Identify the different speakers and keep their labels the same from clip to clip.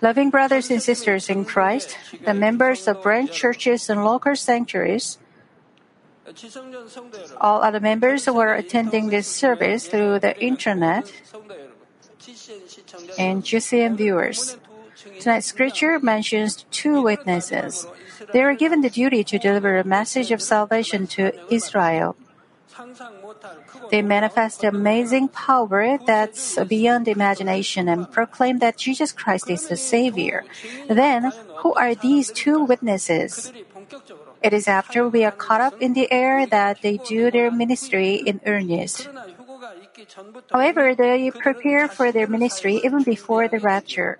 Speaker 1: Loving brothers and sisters in Christ, the members of branch churches and local sanctuaries, all other members who are attending this service through the internet, and GCN viewers. Tonight's scripture mentions two witnesses. They are given the duty to deliver a message of salvation to Israel. They manifest amazing power that's beyond imagination and proclaim that Jesus Christ is the Savior. Then, who are these two witnesses? It is after we are caught up in the air that they do their ministry in earnest. However, they prepare for their ministry even before the rapture.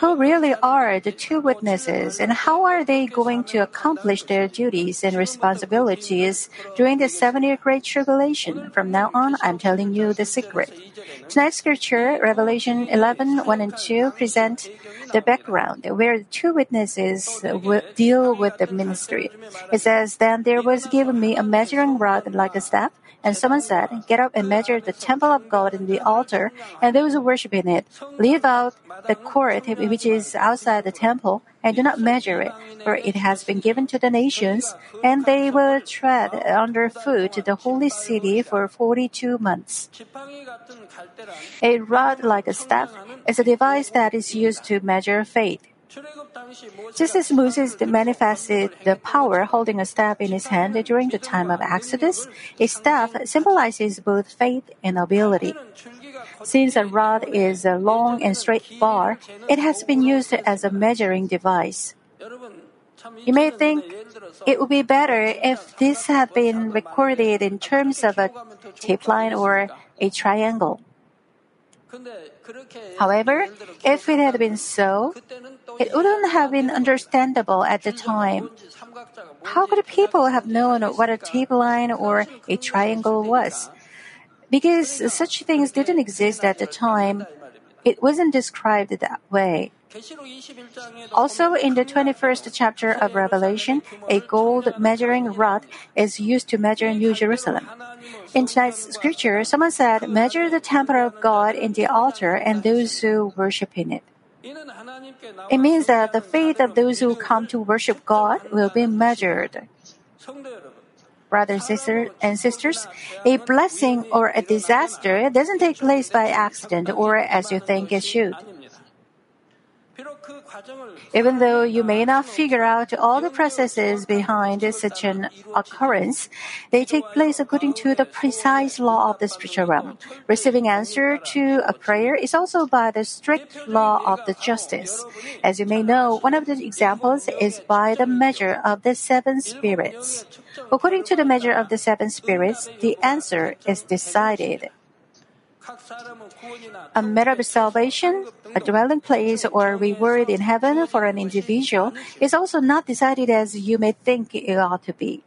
Speaker 1: Who really are the two witnesses and how are they going to accomplish their duties and responsibilities during the seven year Great Tribulation? From now on, I'm telling you the secret. Tonight's scripture, Revelation 11 1 and 2, present the background where the two witnesses will deal with the ministry. It says, Then there was given me a measuring rod like a staff and someone said, Get up and measure the temple of God and the altar, and those who worship in it. Leave out the court which is outside the temple, and do not measure it, for it has been given to the nations, and they will tread underfoot the holy city for forty two months. A rod like a staff is a device that is used to measure faith. Just as Moses manifested the power holding a staff in his hand during the time of Exodus, a staff symbolizes both faith and ability. Since a rod is a long and straight bar, it has been used as a measuring device. You may think it would be better if this had been recorded in terms of a tape line or a triangle. However, if it had been so, it wouldn't have been understandable at the time. How could people have known what a tape line or a triangle was? Because such things didn't exist at the time, it wasn't described that way. Also, in the 21st chapter of Revelation, a gold measuring rod is used to measure New Jerusalem. In tonight's scripture, someone said, Measure the temple of God in the altar and those who worship in it. It means that the faith of those who come to worship God will be measured. Brothers and sisters, a blessing or a disaster doesn't take place by accident or as you think it should. Even though you may not figure out all the processes behind such an occurrence, they take place according to the precise law of the spiritual realm. Receiving answer to a prayer is also by the strict law of the justice. As you may know, one of the examples is by the measure of the seven spirits. According to the measure of the seven spirits, the answer is decided. A matter of salvation, a dwelling place, or reward in heaven for an individual is also not decided as you may think it ought to be.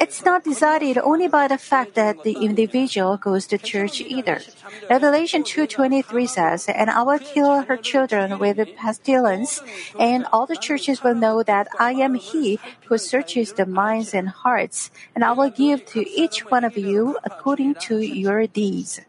Speaker 1: It's not decided only by the fact that the individual goes to church either. Revelation 2:23 says, "And I will kill her children with pestilence, and all the churches will know that I am he who searches the minds and hearts, and I will give to each one of you according to your deeds."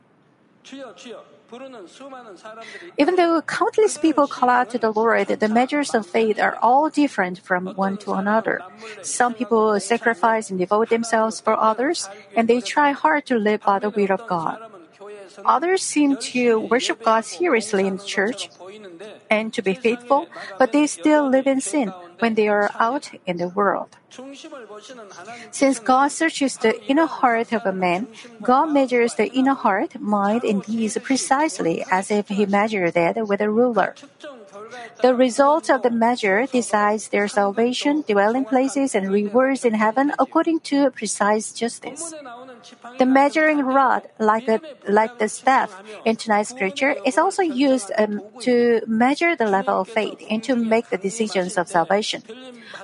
Speaker 1: Even though countless people call out to the Lord, the measures of faith are all different from one to another. Some people sacrifice and devote themselves for others, and they try hard to live by the will of God. Others seem to worship God seriously in the church and to be faithful, but they still live in sin when they are out in the world. Since God searches the inner heart of a man, God measures the inner heart, mind, and deeds precisely as if He measured it with a ruler. The result of the measure decides their salvation, dwelling places, and rewards in heaven according to precise justice. The measuring rod, like, a, like the staff in tonight's scripture, is also used um, to measure the level of faith and to make the decisions of salvation.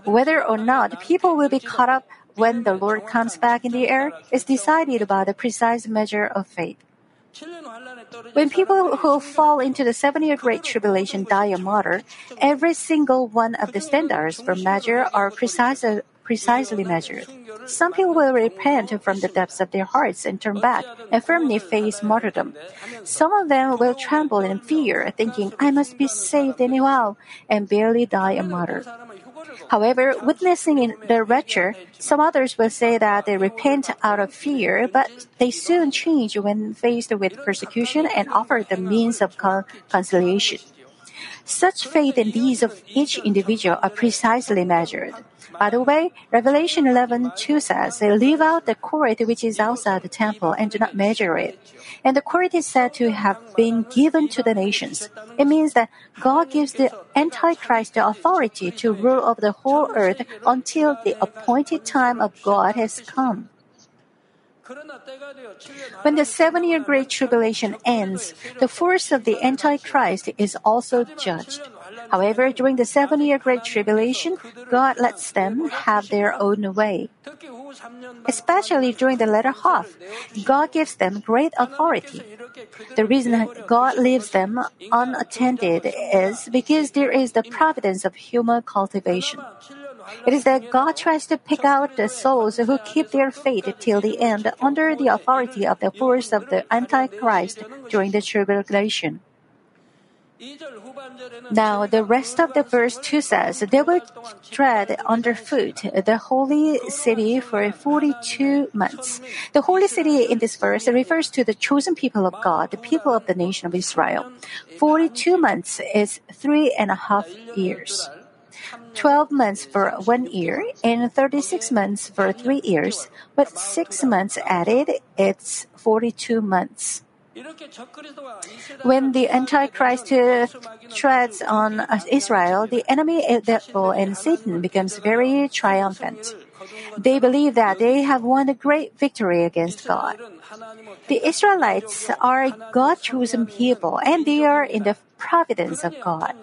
Speaker 1: Whether or not people will be caught up when the Lord comes back in the air is decided by the precise measure of faith. When people who fall into the seven year Great Tribulation die a martyr, every single one of the standards for measure are precise precisely measured. Some people will repent from the depths of their hearts and turn back and firmly face martyrdom. Some of them will tremble in fear, thinking, I must be saved anyhow, and barely die a martyr. However, witnessing in the rapture, some others will say that they repent out of fear, but they soon change when faced with persecution and offer the means of con- conciliation. Such faith and deeds of each individual are precisely measured. By the way, Revelation 11:2 says, "They "Leave out the court which is outside the temple and do not measure it." And the court is said to have been given to the nations. It means that God gives the Antichrist the authority to rule over the whole earth until the appointed time of God has come. When the seven year Great Tribulation ends, the force of the Antichrist is also judged. However, during the seven year Great Tribulation, God lets them have their own way. Especially during the latter half, God gives them great authority. The reason God leaves them unattended is because there is the providence of human cultivation. It is that God tries to pick out the souls who keep their faith till the end under the authority of the force of the Antichrist during the tribulation. Now, the rest of the verse 2 says, They will tread underfoot the holy city for 42 months. The holy city in this verse refers to the chosen people of God, the people of the nation of Israel. 42 months is three and a half years. 12 months for one year and 36 months for three years, but six months added, it's 42 months. When the Antichrist treads on Israel, the enemy devil and Satan becomes very triumphant. They believe that they have won a great victory against God. The Israelites are a God chosen people and they are in the providence of God.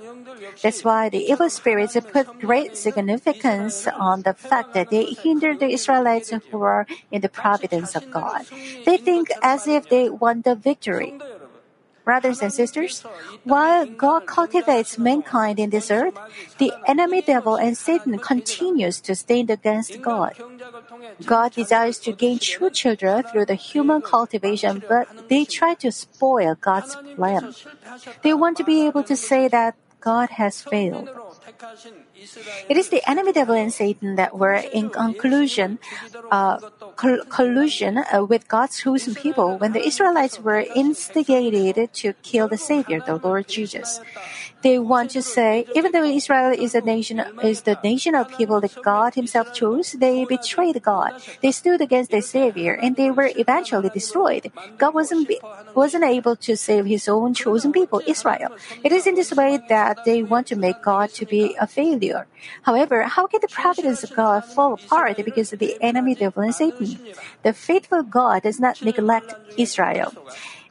Speaker 1: That's why the evil spirits put great significance on the fact that they hinder the Israelites who are in the providence of God. They think as if they won the victory. Brothers and sisters, while God cultivates mankind in this earth, the enemy devil and Satan continues to stand against God. God desires to gain true children through the human cultivation, but they try to spoil God's plan. They want to be able to say that God has failed. It is the enemy devil and Satan that were in conclusion, uh, collusion uh, with God's chosen people when the Israelites were instigated to kill the Savior, the Lord Jesus. They want to say, even though Israel is a nation, is the nation of people that God Himself chose, they betrayed God. They stood against their Savior, and they were eventually destroyed. God wasn't wasn't able to save His own chosen people, Israel. It is in this way that they want to make God to be a failure. However, how can the providence of God fall apart because of the enemy devil and Satan? The faithful God does not neglect Israel.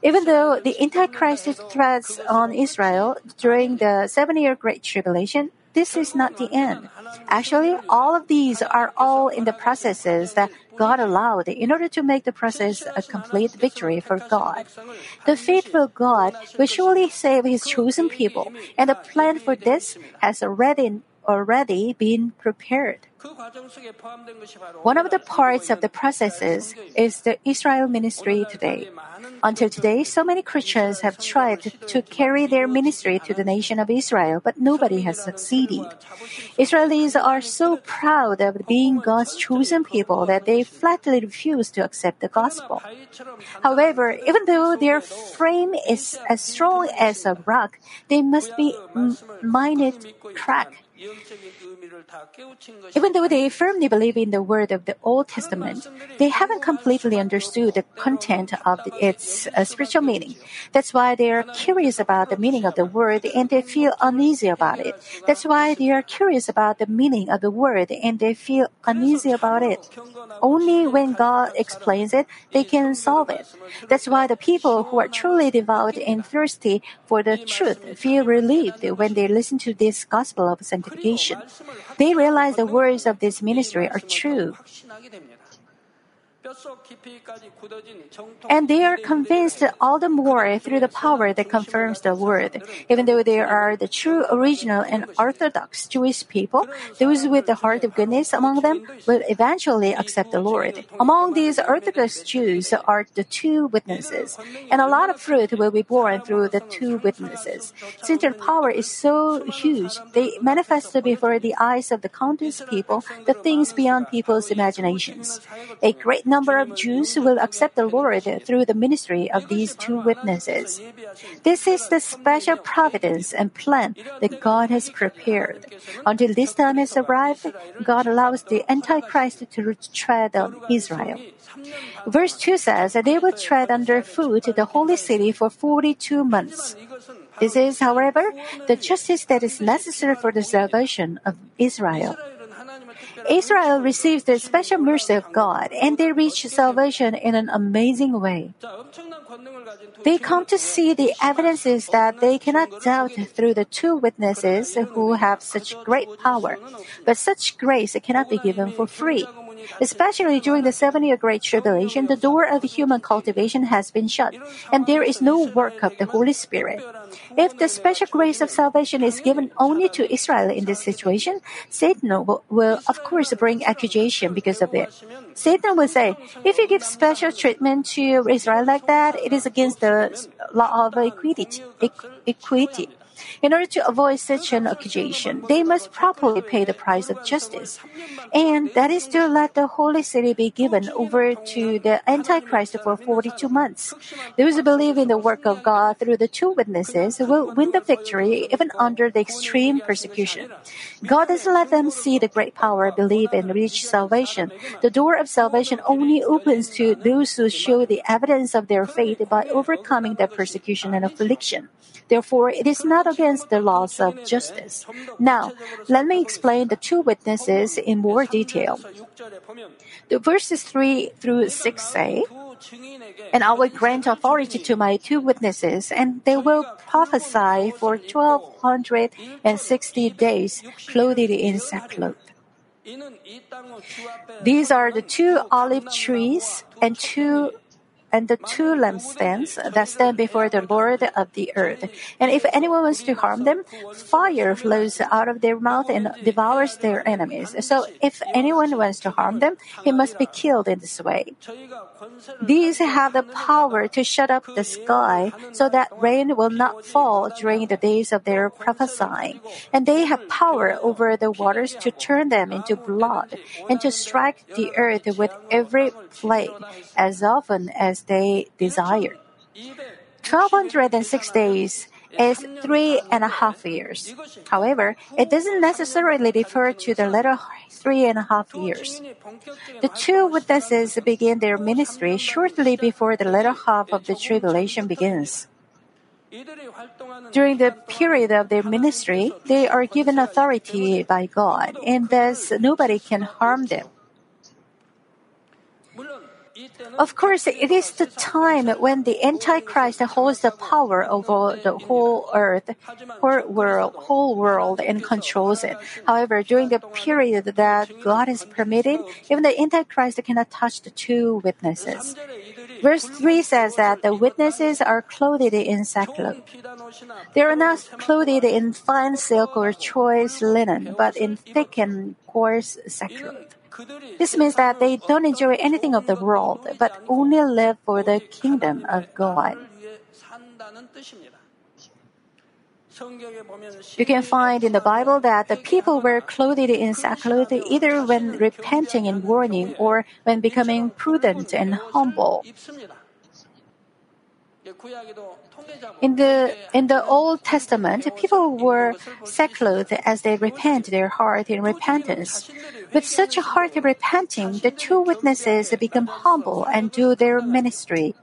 Speaker 1: Even though the Antichrist threats on Israel during the seven year Great Tribulation, this is not the end. Actually, all of these are all in the processes that God allowed in order to make the process a complete victory for God. The faithful God will surely save his chosen people, and the plan for this has already already been prepared. One of the parts of the processes is the Israel ministry today. Until today, so many Christians have tried to carry their ministry to the nation of Israel, but nobody has succeeded. Israelis are so proud of being God's chosen people that they flatly refuse to accept the gospel. However, even though their frame is as strong as a rock, they must be minded crack even though they firmly believe in the word of the Old Testament, they haven't completely understood the content of its uh, spiritual meaning. That's why they are curious about the meaning of the word and they feel uneasy about it. That's why they are curious about the meaning of the word and they feel uneasy about it. Only when God explains it, they can solve it. That's why the people who are truly devout and thirsty for the truth feel relieved when they listen to this gospel of sanctification. They realize the words of this ministry are true. And they are convinced all the more through the power that confirms the word. Even though they are the true, original, and orthodox Jewish people, those with the heart of goodness among them will eventually accept the Lord. Among these Orthodox Jews are the two witnesses, and a lot of fruit will be born through the two witnesses. Since their power is so huge, they manifest before the eyes of the countless people the things beyond people's imaginations. A great number of Jews will accept the Lord through the ministry of these two witnesses. This is the special providence and plan that God has prepared. Until this time has arrived, God allows the Antichrist to tread on Israel. Verse 2 says, that They will tread underfoot the holy city for 42 months. This is, however, the justice that is necessary for the salvation of Israel. Israel receives the special mercy of God and they reach salvation in an amazing way. They come to see the evidences that they cannot doubt through the two witnesses who have such great power. But such grace cannot be given for free. Especially during the seven year Great Tribulation, the door of human cultivation has been shut, and there is no work of the Holy Spirit. If the special grace of salvation is given only to Israel in this situation, Satan will, of course bring accusation because of it. Satan will say, if you give special treatment to Israel like that, it is against the law of equity. equity. In order to avoid such an accusation, they must properly pay the price of justice. And that is to let the holy city be given over to the Antichrist for 42 months. Those who believe in the work of God through the two witnesses will win the victory even under the extreme persecution. God doesn't let them see the great power, believe, and reach salvation. The door of salvation only opens to those who show the evidence of their faith by overcoming the persecution and affliction. Therefore, it is not against the laws of justice. Now, let me explain the two witnesses in more detail. The verses 3 through 6 say, and I will grant authority to my two witnesses, and they will prophesy for 1260 days, clothed in sackcloth. These are the two olive trees and two and the two lampstands that stand before the Lord of the earth. And if anyone wants to harm them, fire flows out of their mouth and devours their enemies. So if anyone wants to harm them, he must be killed in this way. These have the power to shut up the sky so that rain will not fall during the days of their prophesying. And they have power over the waters to turn them into blood and to strike the earth with every plague as often as they desire. 1206 days is three and a half years. However, it doesn't necessarily refer to the latter three and a half years. The two witnesses begin their ministry shortly before the latter half of the tribulation begins. During the period of their ministry, they are given authority by God, and thus nobody can harm them. Of course, it is the time when the Antichrist holds the power over the whole earth, whole world, whole world, and controls it. However, during the period that God is permitted, even the Antichrist cannot touch the two witnesses. Verse 3 says that the witnesses are clothed in sackcloth. They are not clothed in fine silk or choice linen, but in thick and coarse sackcloth. This means that they don't enjoy anything of the world, but only live for the kingdom of God. You can find in the Bible that the people were clothed in sackcloth either when repenting in mourning or when becoming prudent and humble. In the in the Old Testament, people were sackcloth as they repent their heart in repentance. With such a heart of repenting, the two witnesses become humble and do their ministry.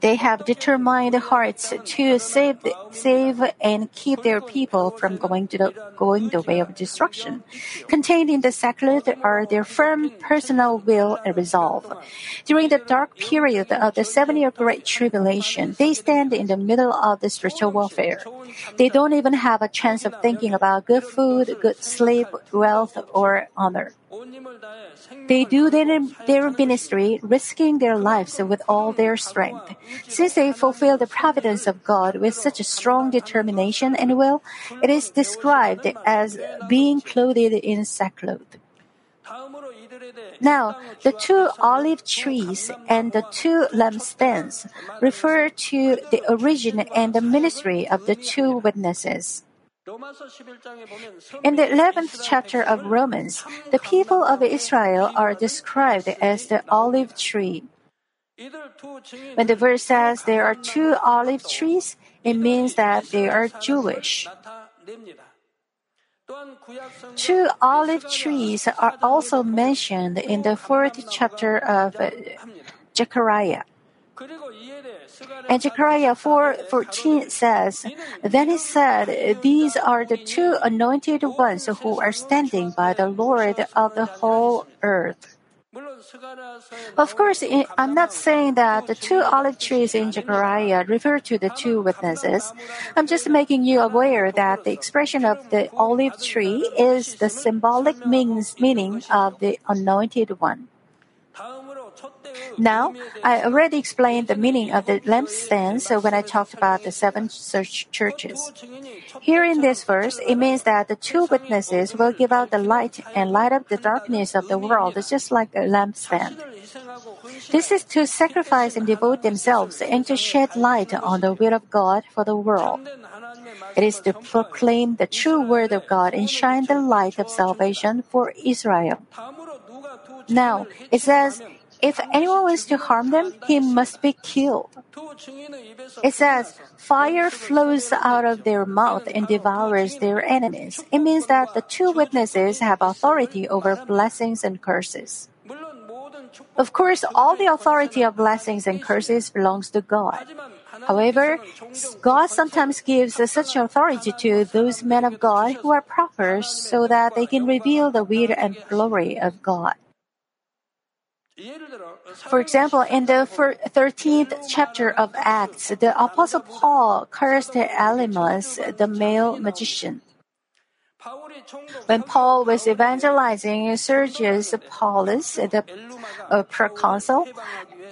Speaker 1: They have determined hearts to save, save and keep their people from going to the going the way of destruction. Contained in the sackcloth are their firm personal will and resolve. During the dark period of the seven-year Great Tribulation, they stand in the middle of the spiritual warfare. They don't even have a chance of thinking about good food, good sleep, wealth, or honor. They do their, their ministry, risking their lives with all their strength. Since they fulfill the providence of God with such a strong determination and will, it is described as being clothed in sackcloth. Now, the two olive trees and the two lampstands refer to the origin and the ministry of the two witnesses. In the 11th chapter of Romans, the people of Israel are described as the olive tree. When the verse says there are two olive trees, it means that they are Jewish. Two olive trees are also mentioned in the fourth chapter of Zechariah. And Zechariah 4:14 says, Then he said, These are the two anointed ones who are standing by the Lord of the whole earth. Of course, I'm not saying that the two olive trees in Zechariah refer to the two witnesses. I'm just making you aware that the expression of the olive tree is the symbolic means, meaning of the anointed one. Now, I already explained the meaning of the lampstands when I talked about the seven churches. Here in this verse, it means that the two witnesses will give out the light and light up the darkness of the world It's just like a lampstand. This is to sacrifice and devote themselves and to shed light on the will of God for the world. It is to proclaim the true word of God and shine the light of salvation for Israel. Now, it says, if anyone wants to harm them, he must be killed. It says, fire flows out of their mouth and devours their enemies. It means that the two witnesses have authority over blessings and curses. Of course, all the authority of blessings and curses belongs to God. However, God sometimes gives such authority to those men of God who are proper so that they can reveal the will and glory of God. For example, in the 13th chapter of Acts, the Apostle Paul cursed Elymas, the male magician. When Paul was evangelizing Sergius Paulus, the uh, proconsul,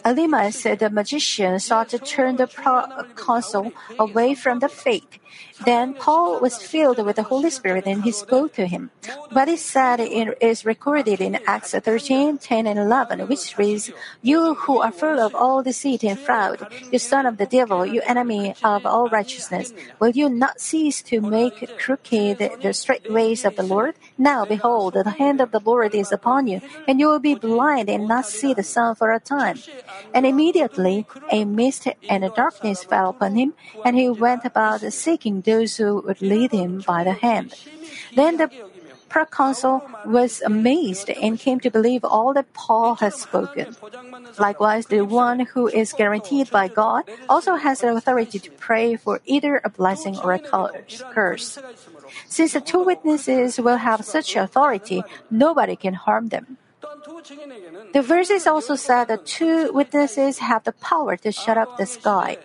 Speaker 1: Elymas, the magician, sought to turn the proconsul away from the faith. Then Paul was filled with the Holy Spirit and he spoke to him. What is said is recorded in Acts 13, 10, and 11, which reads, You who are full of all deceit and fraud, you son of the devil, you enemy of all righteousness, will you not cease to make crooked the straight ways of the Lord? Now behold, the hand of the Lord is upon you, and you will be blind and not see the sun for a time. And immediately a mist and a darkness fell upon him, and he went about seeking those who would lead him by the hand. Then the proconsul was amazed and came to believe all that Paul had spoken. Likewise, the one who is guaranteed by God also has the authority to pray for either a blessing or a curse. Since the two witnesses will have such authority, nobody can harm them. The verses also said that two witnesses have the power to shut up the sky.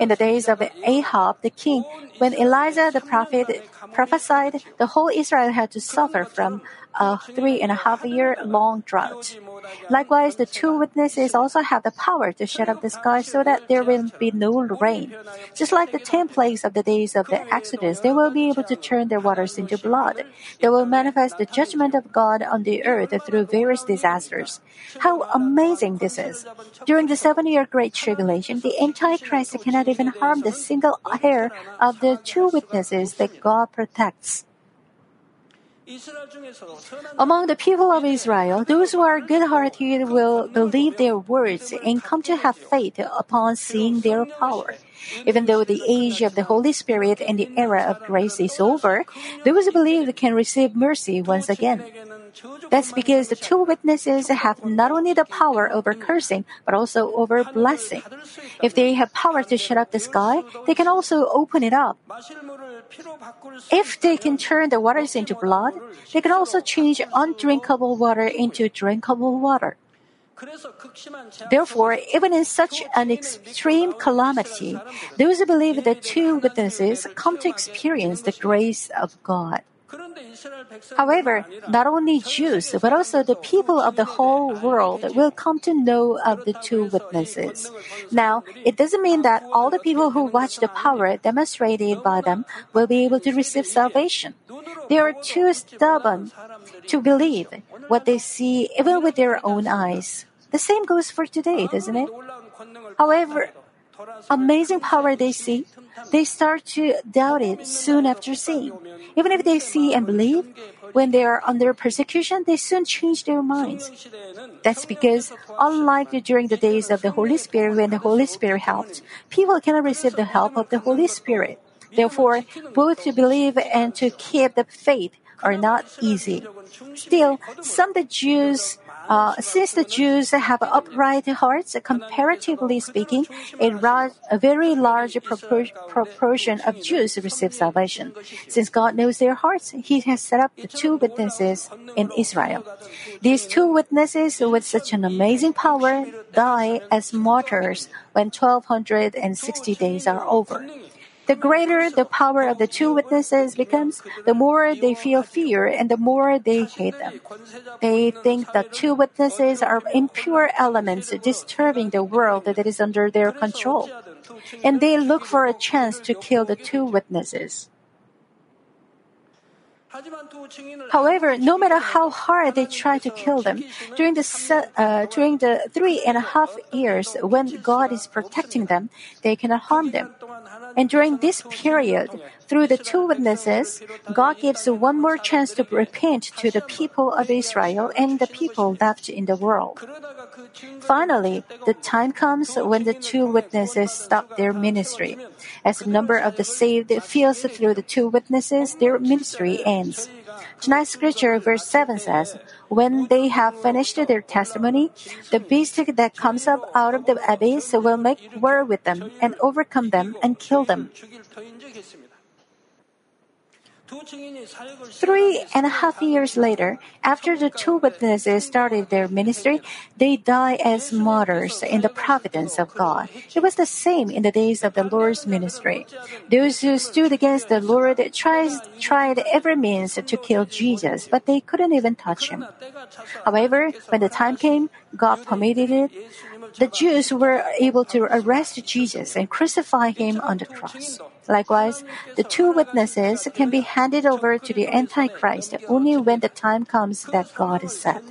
Speaker 1: In the days of Ahab the king, when Elijah the prophet prophesied, the whole Israel had to suffer from a three and a half year long drought. Likewise, the two witnesses also have the power to shut up the sky so that there will be no rain. Just like the ten plagues of the days of the Exodus, they will be able to turn their waters into blood. They will manifest the judgment of God on the earth through various disasters. How amazing this is! During the seven year Great Tribulation, the Antichrist cannot even harm the single hair of the two witnesses that God protects. Among the people of Israel, those who are good hearted will believe their words and come to have faith upon seeing their power. Even though the age of the Holy Spirit and the era of grace is over, those who believe can receive mercy once again. That's because the two witnesses have not only the power over cursing, but also over blessing. If they have power to shut up the sky, they can also open it up. If they can turn the waters into blood, they can also change undrinkable water into drinkable water. Therefore, even in such an extreme calamity, those who believe the two witnesses come to experience the grace of God. However, not only Jews, but also the people of the whole world will come to know of the two witnesses. Now, it doesn't mean that all the people who watch the power demonstrated by them will be able to receive salvation. They are too stubborn to believe what they see even with their own eyes. The same goes for today, doesn't it? However, amazing power they see, they start to doubt it soon after seeing. Even if they see and believe, when they are under persecution, they soon change their minds. That's because, unlike during the days of the Holy Spirit when the Holy Spirit helped, people cannot receive the help of the Holy Spirit. Therefore, both to believe and to keep the faith are not easy. Still, some of the Jews uh, since the Jews have upright hearts, comparatively speaking, a, very large propor- proportion of Jews receive salvation. Since God knows their hearts, He has set up the two witnesses in Israel. These two witnesses with such an amazing power die as martyrs when 1260 days are over. The greater the power of the two witnesses becomes, the more they feel fear and the more they hate them. They think the two witnesses are impure elements disturbing the world that is under their control. And they look for a chance to kill the two witnesses. However, no matter how hard they try to kill them, during the uh, during the three and a half years when God is protecting them, they cannot harm them. And during this period, through the two witnesses, God gives one more chance to repent to the people of Israel and the people left in the world. Finally, the time comes when the two witnesses stop their ministry. As the number of the saved fills through the two witnesses, their ministry ends. Tonight's scripture, verse 7 says, When they have finished their testimony, the beast that comes up out of the abyss will make war with them and overcome them and kill them. Three and a half years later, after the two witnesses started their ministry, they died as martyrs in the providence of God. It was the same in the days of the Lord's ministry. Those who stood against the Lord tried, tried every means to kill Jesus, but they couldn't even touch him. However, when the time came, God permitted it. The Jews were able to arrest Jesus and crucify him on the cross. Likewise, the two witnesses can be handed over to the Antichrist only when the time comes that God has set.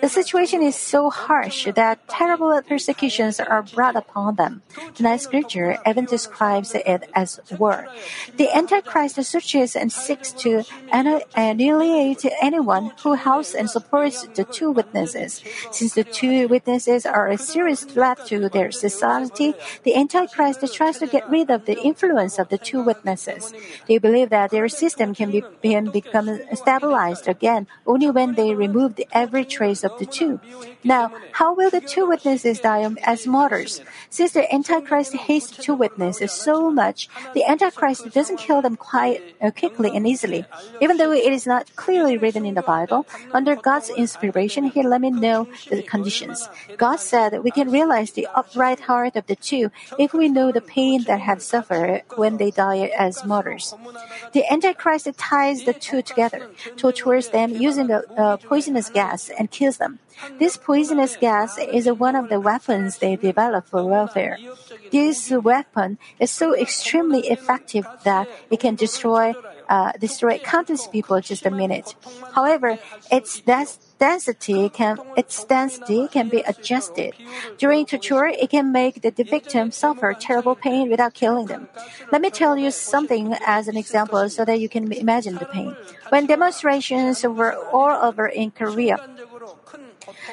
Speaker 1: The situation is so harsh that terrible persecutions are brought upon them. Tonight's scripture even describes it as war. The Antichrist searches and seeks to annihilate anyone who helps and supports the two witnesses. Since the two witnesses are a serious threat to their society, the Antichrist tries to get rid of the influence of the two witnesses. They believe that their system can be, can become stabilized again only when they remove every trace of the two. Now, how will the two witnesses die as martyrs? Since the Antichrist hates two witnesses so much, the Antichrist doesn't kill them quite uh, quickly and easily. Even though it is not clearly written in the Bible, under God's inspiration, He let me know the conditions. God said we can realize the upright heart of the two if we know the pain that have suffered when they die as martyrs. The Antichrist ties the two together, tortures them using a uh, poisonous gas, and kills them. This poisonous gas is one of the weapons they develop for warfare. This weapon is so extremely effective that it can destroy uh, destroy countless people just a minute. However, its density can its density can be adjusted. During torture, it can make the victim suffer terrible pain without killing them. Let me tell you something as an example so that you can imagine the pain. When demonstrations were all over in Korea,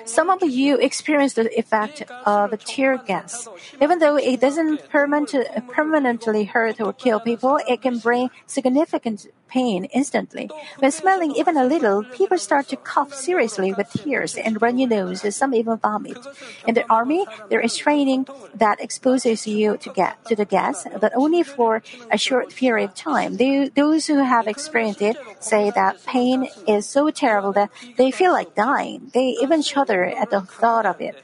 Speaker 1: some of you experience the effect of tear gas. Even though it doesn't permanently hurt or kill people, it can bring significant pain instantly. When smelling even a little, people start to cough seriously with tears and runny nose. Some even vomit. In the army, there is training that exposes you to get to the gas, but only for a short period of time. They, those who have experienced it say that pain is so terrible that they feel like dying. They even shudder at the thought of it.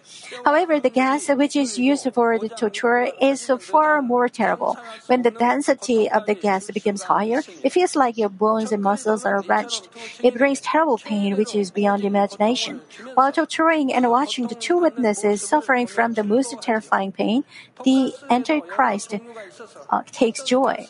Speaker 1: However, the gas which is used for the torture is far more terrible. When the density of the gas becomes higher, it feels like like your bones and muscles are wrenched. It brings terrible pain which is beyond imagination. While torturing and watching the two witnesses suffering from the most terrifying pain, the Antichrist uh, takes joy.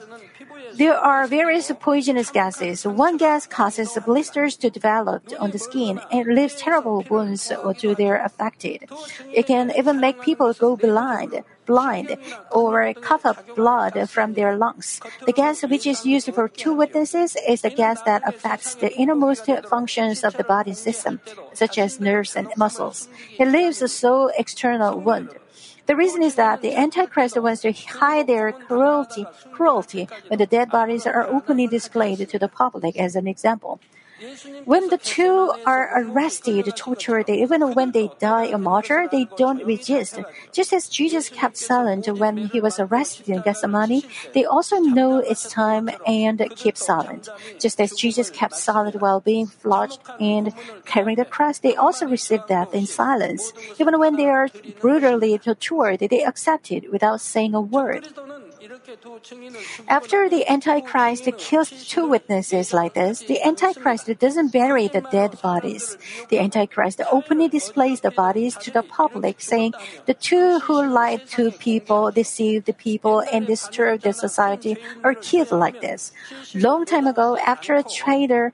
Speaker 1: There are various poisonous gases. One gas causes blisters to develop on the skin and leaves terrible wounds to their affected. It can even make people go blind, blind, or cough up blood from their lungs. The gas which is used for two witnesses is the gas that affects the innermost functions of the body system, such as nerves and muscles. It leaves a sole external wound. The reason is that the Antichrist wants to hide their cruelty, cruelty when the dead bodies are openly displayed to the public as an example. When the two are arrested, tortured, even when they die a martyr, they don't resist. Just as Jesus kept silent when he was arrested in Gethsemane, they also know it's time and keep silent. Just as Jesus kept silent while being flogged and carrying the cross, they also receive death in silence. Even when they are brutally tortured, they accept it without saying a word. After the Antichrist kills two witnesses like this, the Antichrist doesn't bury the dead bodies. The Antichrist openly displays the bodies to the public, saying, The two who lied to people, deceived the people, and disturbed the society are killed like this. Long time ago, after a traitor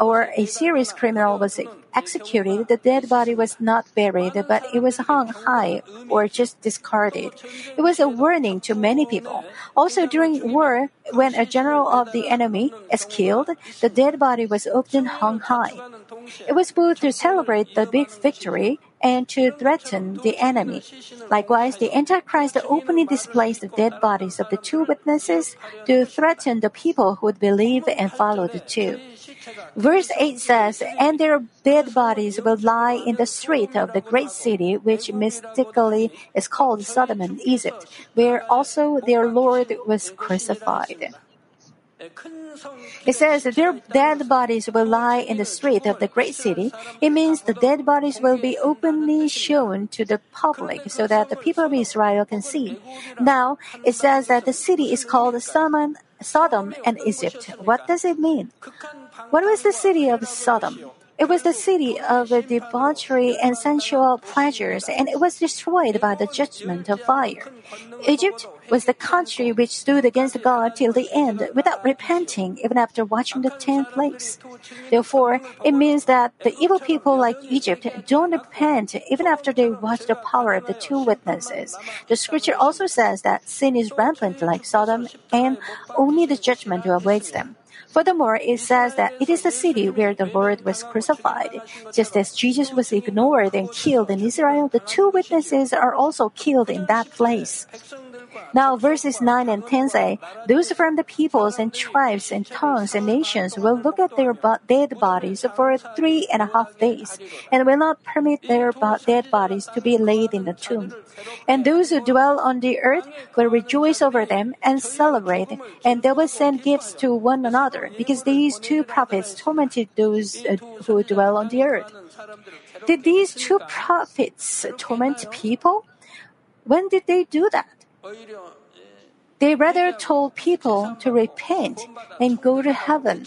Speaker 1: or a serious criminal was executed, the dead body was not buried, but it was hung high or just discarded. It was a warning to many people. Also, during war, when a general of the enemy is killed, the dead body was often hung high. It was both to celebrate the big victory and to threaten the enemy. Likewise, the Antichrist openly displays the dead bodies of the two witnesses to threaten the people who would believe and follow the two. Verse 8 says, And their dead bodies will lie in the street of the great city, which mystically is called Sodom and Egypt, where also their Lord was crucified. It says their dead bodies will lie in the street of the great city. It means the dead bodies will be openly shown to the public so that the people of Israel can see. Now, it says that the city is called Sodom, Sodom and Egypt. What does it mean? What was the city of Sodom? It was the city of debauchery and sensual pleasures, and it was destroyed by the judgment of fire. Egypt was the country which stood against God till the end without repenting, even after watching the ten plagues. Therefore, it means that the evil people like Egypt don't repent even after they watch the power of the two witnesses. The scripture also says that sin is rampant like Sodom, and only the judgment awaits them. Furthermore, it says that it is the city where the Lord was crucified. Just as Jesus was ignored and killed in Israel, the two witnesses are also killed in that place. Now, verses 9 and 10 say, Those from the peoples and tribes and tongues and nations will look at their dead bodies for three and a half days, and will not permit their dead bodies to be laid in the tomb. And those who dwell on the earth will rejoice over them and celebrate, and they will send gifts to one another, because these two prophets tormented those uh, who dwell on the earth. Did these two prophets torment people? When did they do that? They rather told people to repent and go to heaven.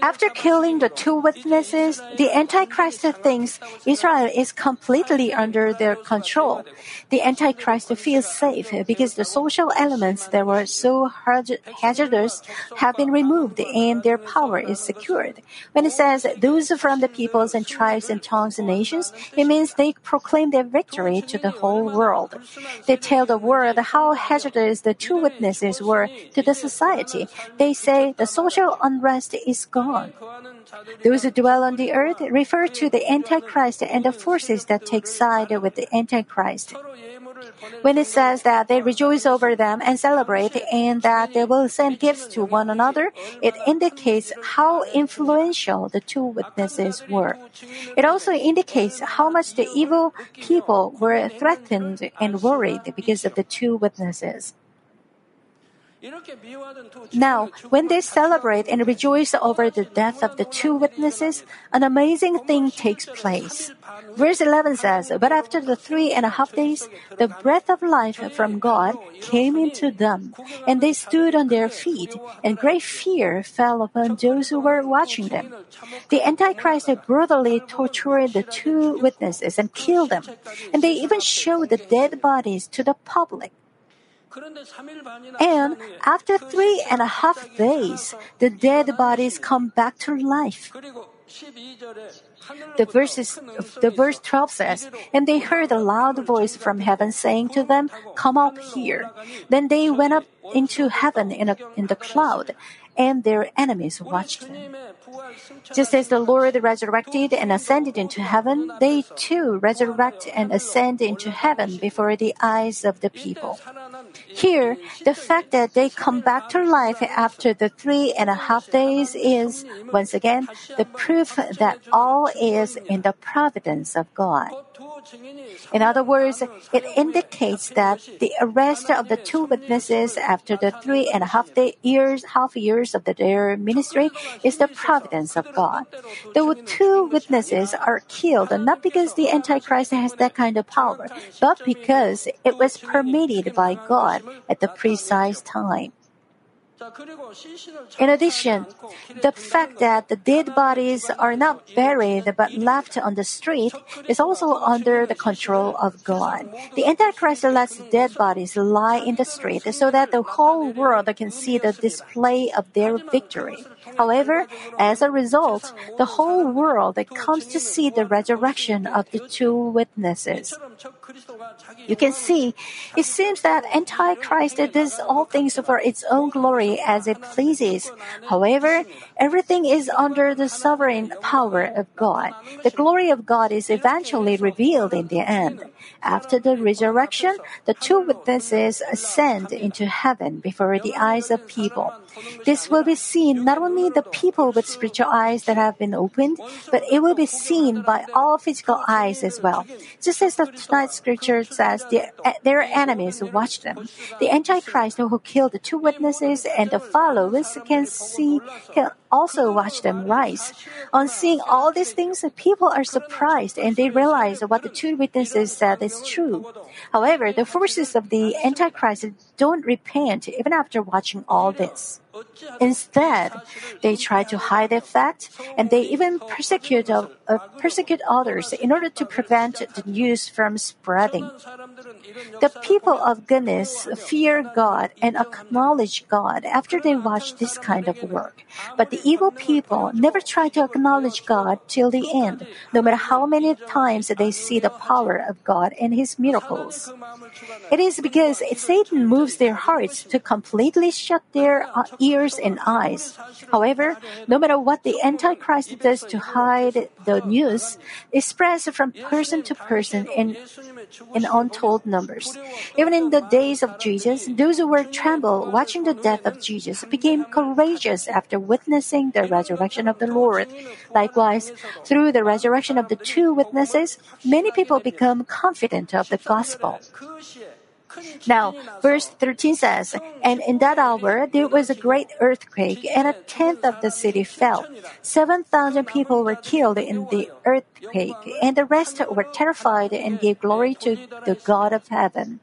Speaker 1: After killing the two witnesses, the Antichrist thinks Israel is completely under their control. The Antichrist feels safe because the social elements that were so hazardous have been removed and their power is secured. When it says those from the peoples and tribes and tongues and nations, it means they proclaim their victory to the whole world. They tell the world how hazardous the two witnesses were to the society. They say the social unrest is gone. Those who dwell on the earth refer to the Antichrist and the forces that take side with the Antichrist. When it says that they rejoice over them and celebrate and that they will send gifts to one another, it indicates how influential the two witnesses were. It also indicates how much the evil people were threatened and worried because of the two witnesses. Now, when they celebrate and rejoice over the death of the two witnesses, an amazing thing takes place. Verse 11 says, But after the three and a half days, the breath of life from God came into them, and they stood on their feet, and great fear fell upon those who were watching them. The Antichrist brutally tortured the two witnesses and killed them, and they even showed the dead bodies to the public. And after three and a half days, the dead bodies come back to life. The verses, the verse 12 says, And they heard a loud voice from heaven saying to them, Come up here. Then they went up into heaven in, a, in the cloud, and their enemies watched them. Just as the Lord resurrected and ascended into heaven, they too resurrect and ascend into heaven before the eyes of the people. Here, the fact that they come back to life after the three and a half days is, once again, the proof that all is in the providence of God. In other words, it indicates that the arrest of the two witnesses after the three and a half day years, half years of their ministry is the providence of God. The two witnesses are killed not because the Antichrist has that kind of power, but because it was permitted by God at the precise time. In addition, the fact that the dead bodies are not buried but left on the street is also under the control of God. The Antichrist lets dead bodies lie in the street so that the whole world can see the display of their victory. However, as a result, the whole world that comes to see the resurrection of the two witnesses. You can see, it seems that Antichrist does all things for its own glory as it pleases. However, everything is under the sovereign power of God. The glory of God is eventually revealed in the end. After the resurrection, the two witnesses ascend into heaven before the eyes of people. This will be seen not only the people with spiritual eyes that have been opened, but it will be seen by all physical eyes as well. Just as the tonight's scripture says, their, enemies watch them. The Antichrist who killed the two witnesses and the followers can see, also watch them rise. On seeing all these things, people are surprised and they realize what the two witnesses said is true. However, the forces of the Antichrist don't repent even after watching all this. Instead, they try to hide the fact, and they even persecute, uh, persecute others in order to prevent the news from spreading. The people of goodness fear God and acknowledge God after they watch this kind of work. But the evil people never try to acknowledge God till the end, no matter how many times they see the power of God and His miracles. It is because Satan moves their hearts to completely shut their ears ears and eyes. However, no matter what the Antichrist does to hide the news, it spreads from person to person in, in untold numbers. Even in the days of Jesus, those who were trembled watching the death of Jesus became courageous after witnessing the resurrection of the Lord. Likewise, through the resurrection of the two witnesses, many people become confident of the gospel. Now, verse 13 says, And in that hour there was a great earthquake, and a tenth of the city fell. 7,000 people were killed in the earthquake, and the rest were terrified and gave glory to the God of heaven.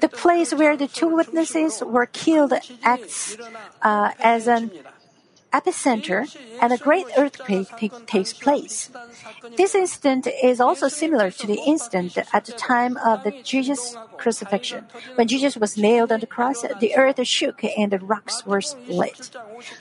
Speaker 1: The place where the two witnesses were killed acts uh, as an epicenter and a great earthquake t- takes place. This incident is also similar to the incident at the time of the Jesus crucifixion. When Jesus was nailed on the cross, the earth shook and the rocks were split.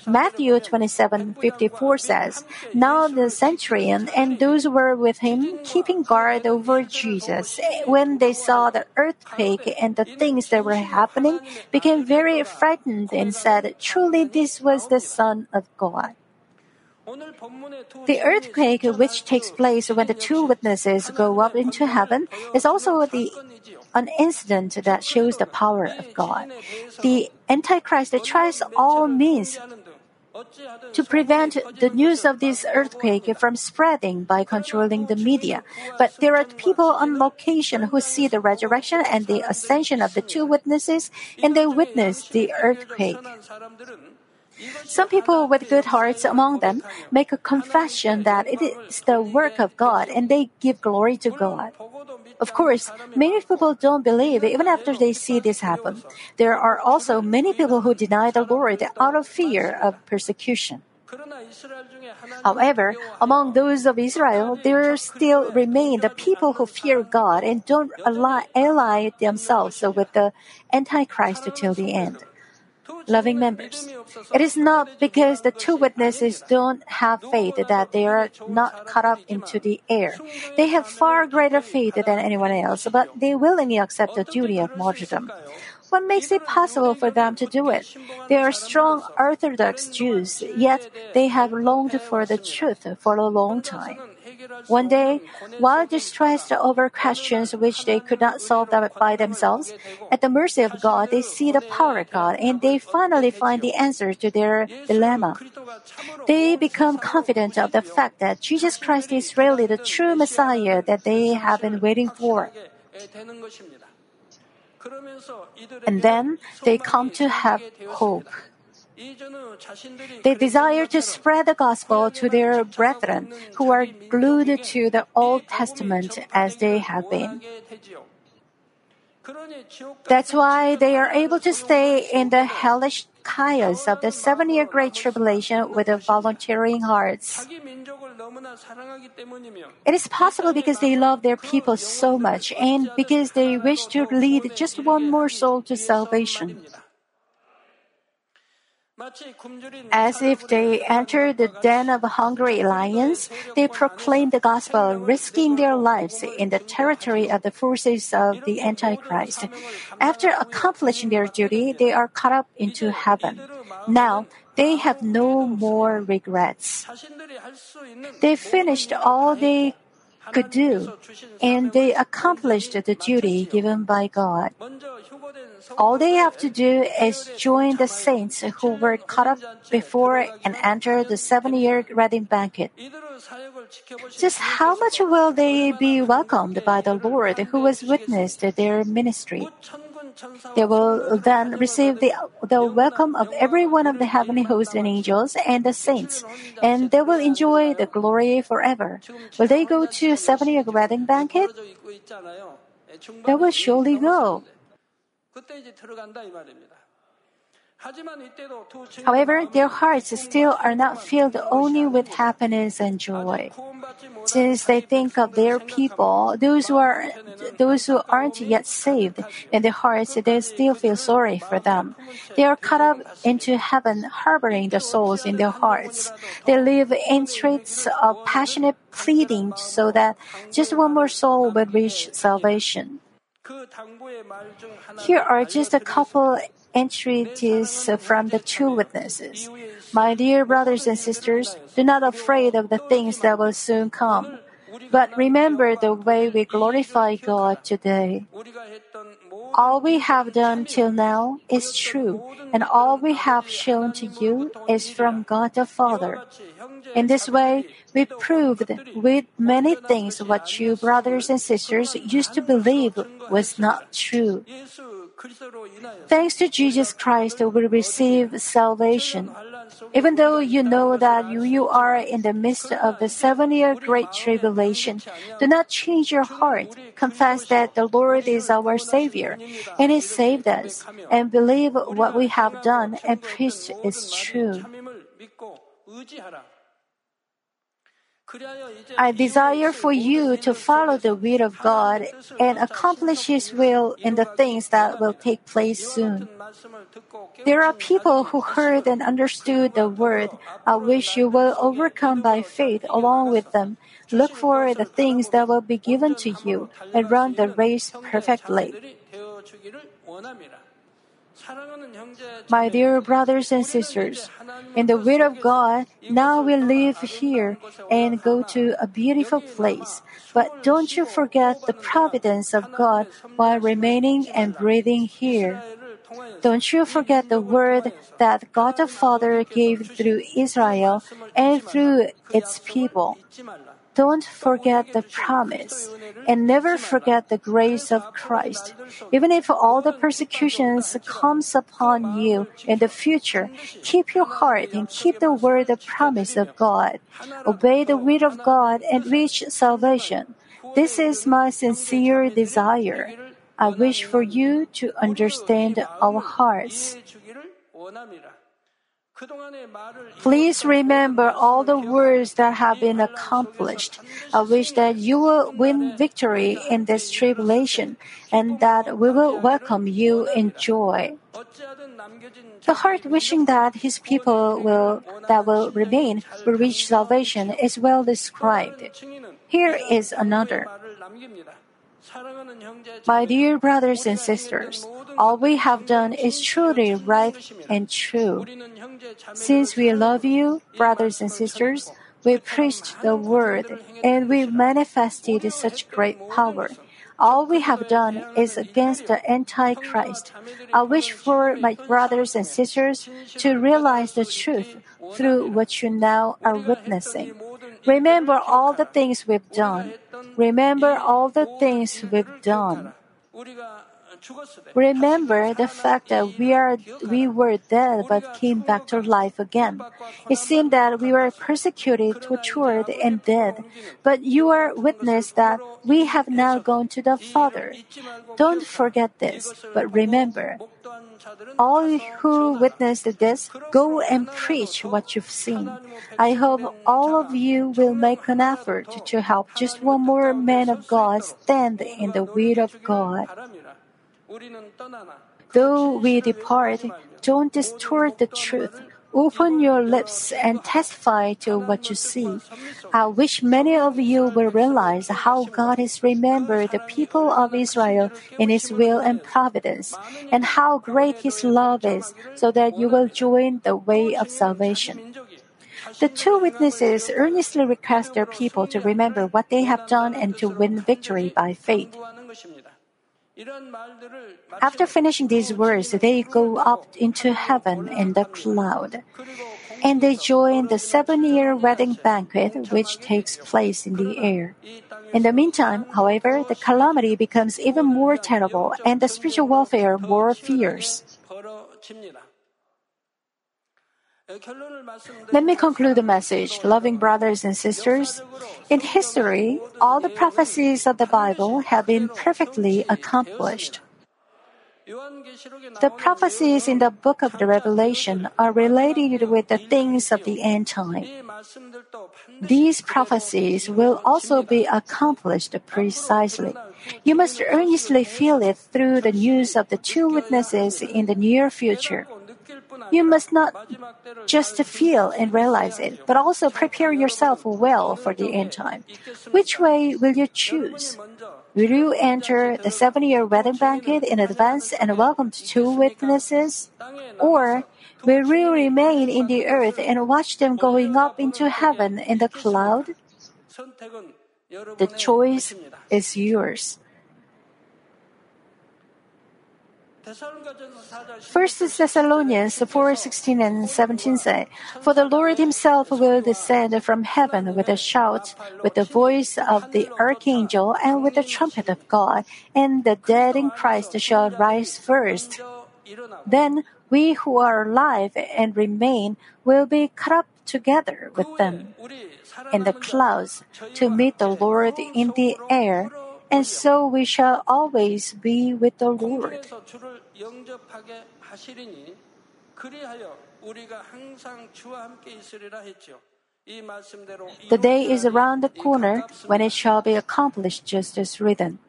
Speaker 1: Matthew 27:54 says, "Now the centurion and those who were with him, keeping guard over Jesus, when they saw the earthquake and the things that were happening, became very frightened and said, Truly this was the Son of God." The earthquake which takes place when the two witnesses go up into heaven is also the an incident that shows the power of God. The Antichrist tries all means to prevent the news of this earthquake from spreading by controlling the media. But there are people on location who see the resurrection and the ascension of the two witnesses and they witness the earthquake. Some people with good hearts among them make a confession that it is the work of God and they give glory to God. Of course, many people don't believe even after they see this happen. There are also many people who deny the Lord out of fear of persecution. However, among those of Israel, there still remain the people who fear God and don't ally, themselves with the Antichrist till the end. Loving members, it is not because the two witnesses don't have faith that they are not caught up into the air. They have far greater faith than anyone else, but they willingly accept the duty of martyrdom. What makes it possible for them to do it? They are strong Orthodox Jews, yet they have longed for the truth for a long time. One day, while distressed over questions which they could not solve by themselves, at the mercy of God, they see the power of God and they finally find the answer to their dilemma. They become confident of the fact that Jesus Christ is really the true Messiah that they have been waiting for. And then they come to have hope. They desire to spread the gospel to their brethren who are glued to the Old Testament as they have been. That's why they are able to stay in the hellish chaos of the seven year Great Tribulation with volunteering hearts. It is possible because they love their people so much and because they wish to lead just one more soul to salvation. As if they entered the den of hungry lions, they proclaim the gospel, risking their lives in the territory of the forces of the Antichrist. After accomplishing their duty, they are caught up into heaven. Now, they have no more regrets. They finished all they could do, and they accomplished the duty given by God. All they have to do is join the saints who were caught up before and enter the seven year wedding banquet. Just how much will they be welcomed by the Lord who has witnessed their ministry? They will then receive the, the welcome of every one of the heavenly hosts and angels and the saints, and they will enjoy the glory forever. Will they go to seven year wedding banquet? They will surely go. However, their hearts still are not filled only with happiness and joy. Since they think of their people, those who are those who aren't yet saved, in their hearts they still feel sorry for them. They are caught up into heaven, harboring the souls in their hearts. They live in streets of passionate pleading so that just one more soul will reach salvation. Here are just a couple entreaties uh, from the two witnesses. My dear brothers and sisters, do not afraid of the things that will soon come, but remember the way we glorify God today. All we have done till now is true, and all we have shown to you is from God the Father. In this way, we proved with many things what you brothers and sisters used to believe was not true. Thanks to Jesus Christ, we receive salvation. Even though you know that you, are in the midst of the seven year great tribulation, do not change your heart. Confess that the Lord is our Savior, and He saved us, and believe what we have done and preached is true. I desire for you to follow the will of God and accomplish His will in the things that will take place soon. There are people who heard and understood the word. I wish you will overcome by faith along with them. Look for the things that will be given to you and run the race perfectly. My dear brothers and sisters, in the will of God, now we live here and go to a beautiful place. But don't you forget the providence of God while remaining and breathing here. Don't you forget the word that God the Father gave through Israel and through its people. Don't forget the promise and never forget the grace of Christ. Even if all the persecutions comes upon you in the future, keep your heart and keep the word the promise of God. Obey the will of God and reach salvation. This is my sincere desire. I wish for you to understand our hearts. Please remember all the words that have been accomplished. I wish that you will win victory in this tribulation and that we will welcome you in joy. The heart wishing that his people will that will remain will reach salvation is well described. Here is another. My dear brothers and sisters, all we have done is truly right and true. Since we love you, brothers and sisters, we preached the word and we manifested such great power. All we have done is against the Antichrist. I wish for my brothers and sisters to realize the truth through what you now are witnessing. Remember all the things we've done. Remember all the things we've done. Remember the fact that we are we were dead but came back to life again. It seemed that we were persecuted, tortured, and dead, but you are witness that we have now gone to the Father. Don't forget this, but remember. All who witnessed this, go and preach what you've seen. I hope all of you will make an effort to help just one more man of God stand in the will of God. Though we depart, don't distort the truth. Open your lips and testify to what you see. I wish many of you will realize how God has remembered the people of Israel in His will and providence, and how great His love is, so that you will join the way of salvation. The two witnesses earnestly request their people to remember what they have done and to win victory by faith. After finishing these words, they go up into heaven in the cloud. And they join the seven year wedding banquet which takes place in the air. In the meantime, however, the calamity becomes even more terrible and the spiritual warfare more fierce. Let me conclude the message, loving brothers and sisters. In history, all the prophecies of the Bible have been perfectly accomplished. The prophecies in the book of the Revelation are related with the things of the end time. These prophecies will also be accomplished precisely. You must earnestly feel it through the news of the two witnesses in the near future. You must not just feel and realize it, but also prepare yourself well for the end time. Which way will you choose? Will you enter the seven year wedding banquet in advance and welcome two witnesses? Or will you remain in the earth and watch them going up into heaven in the cloud? The choice is yours. First Thessalonians 4, 16 and 17 say, For the Lord himself will descend from heaven with a shout, with the voice of the archangel, and with the trumpet of God, and the dead in Christ shall rise first. Then we who are alive and remain will be caught up together with them in the clouds to meet the Lord in the air and so we shall always be with the Lord. The day is around the corner when it shall be accomplished just as written.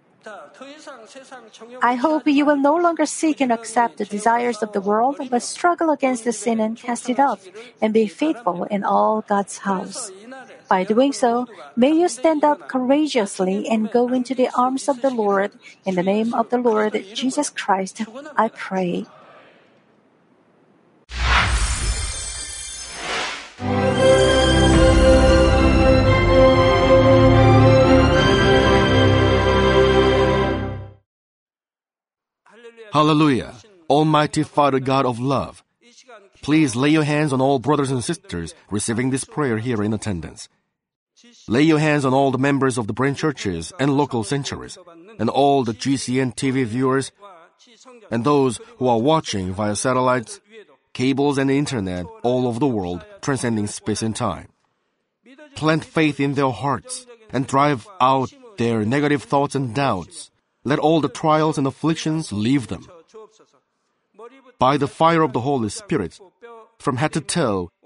Speaker 1: I hope you will no longer seek and accept the desires of the world, but struggle against the sin and cast it off, and be faithful in all God's house. By doing so, may you stand up courageously and go into the arms of the Lord. In the name of the Lord Jesus Christ, I pray.
Speaker 2: Hallelujah. Almighty Father God of love, please lay your hands on all brothers and sisters receiving this prayer here in attendance. Lay your hands on all the members of the branch churches and local sanctuaries, and all the GCN TV viewers, and those who are watching via satellites, cables, and internet all over the world, transcending space and time. Plant faith in their hearts and drive out their negative thoughts and doubts. Let all the trials and afflictions leave them. By the fire of the Holy Spirit, from head to toe,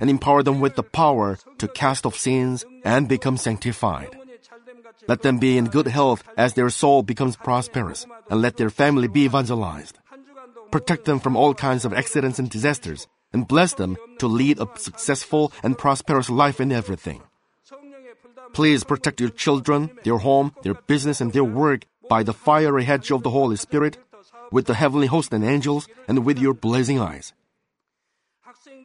Speaker 2: and empower them with the power to cast off sins and become sanctified. Let them be in good health as their soul becomes prosperous, and let their family be evangelized. Protect them from all kinds of accidents and disasters, and bless them to lead a successful and prosperous life in everything. Please protect your children, their home, their business, and their work by the fiery hedge of the Holy Spirit, with the heavenly host and angels, and with your blazing eyes.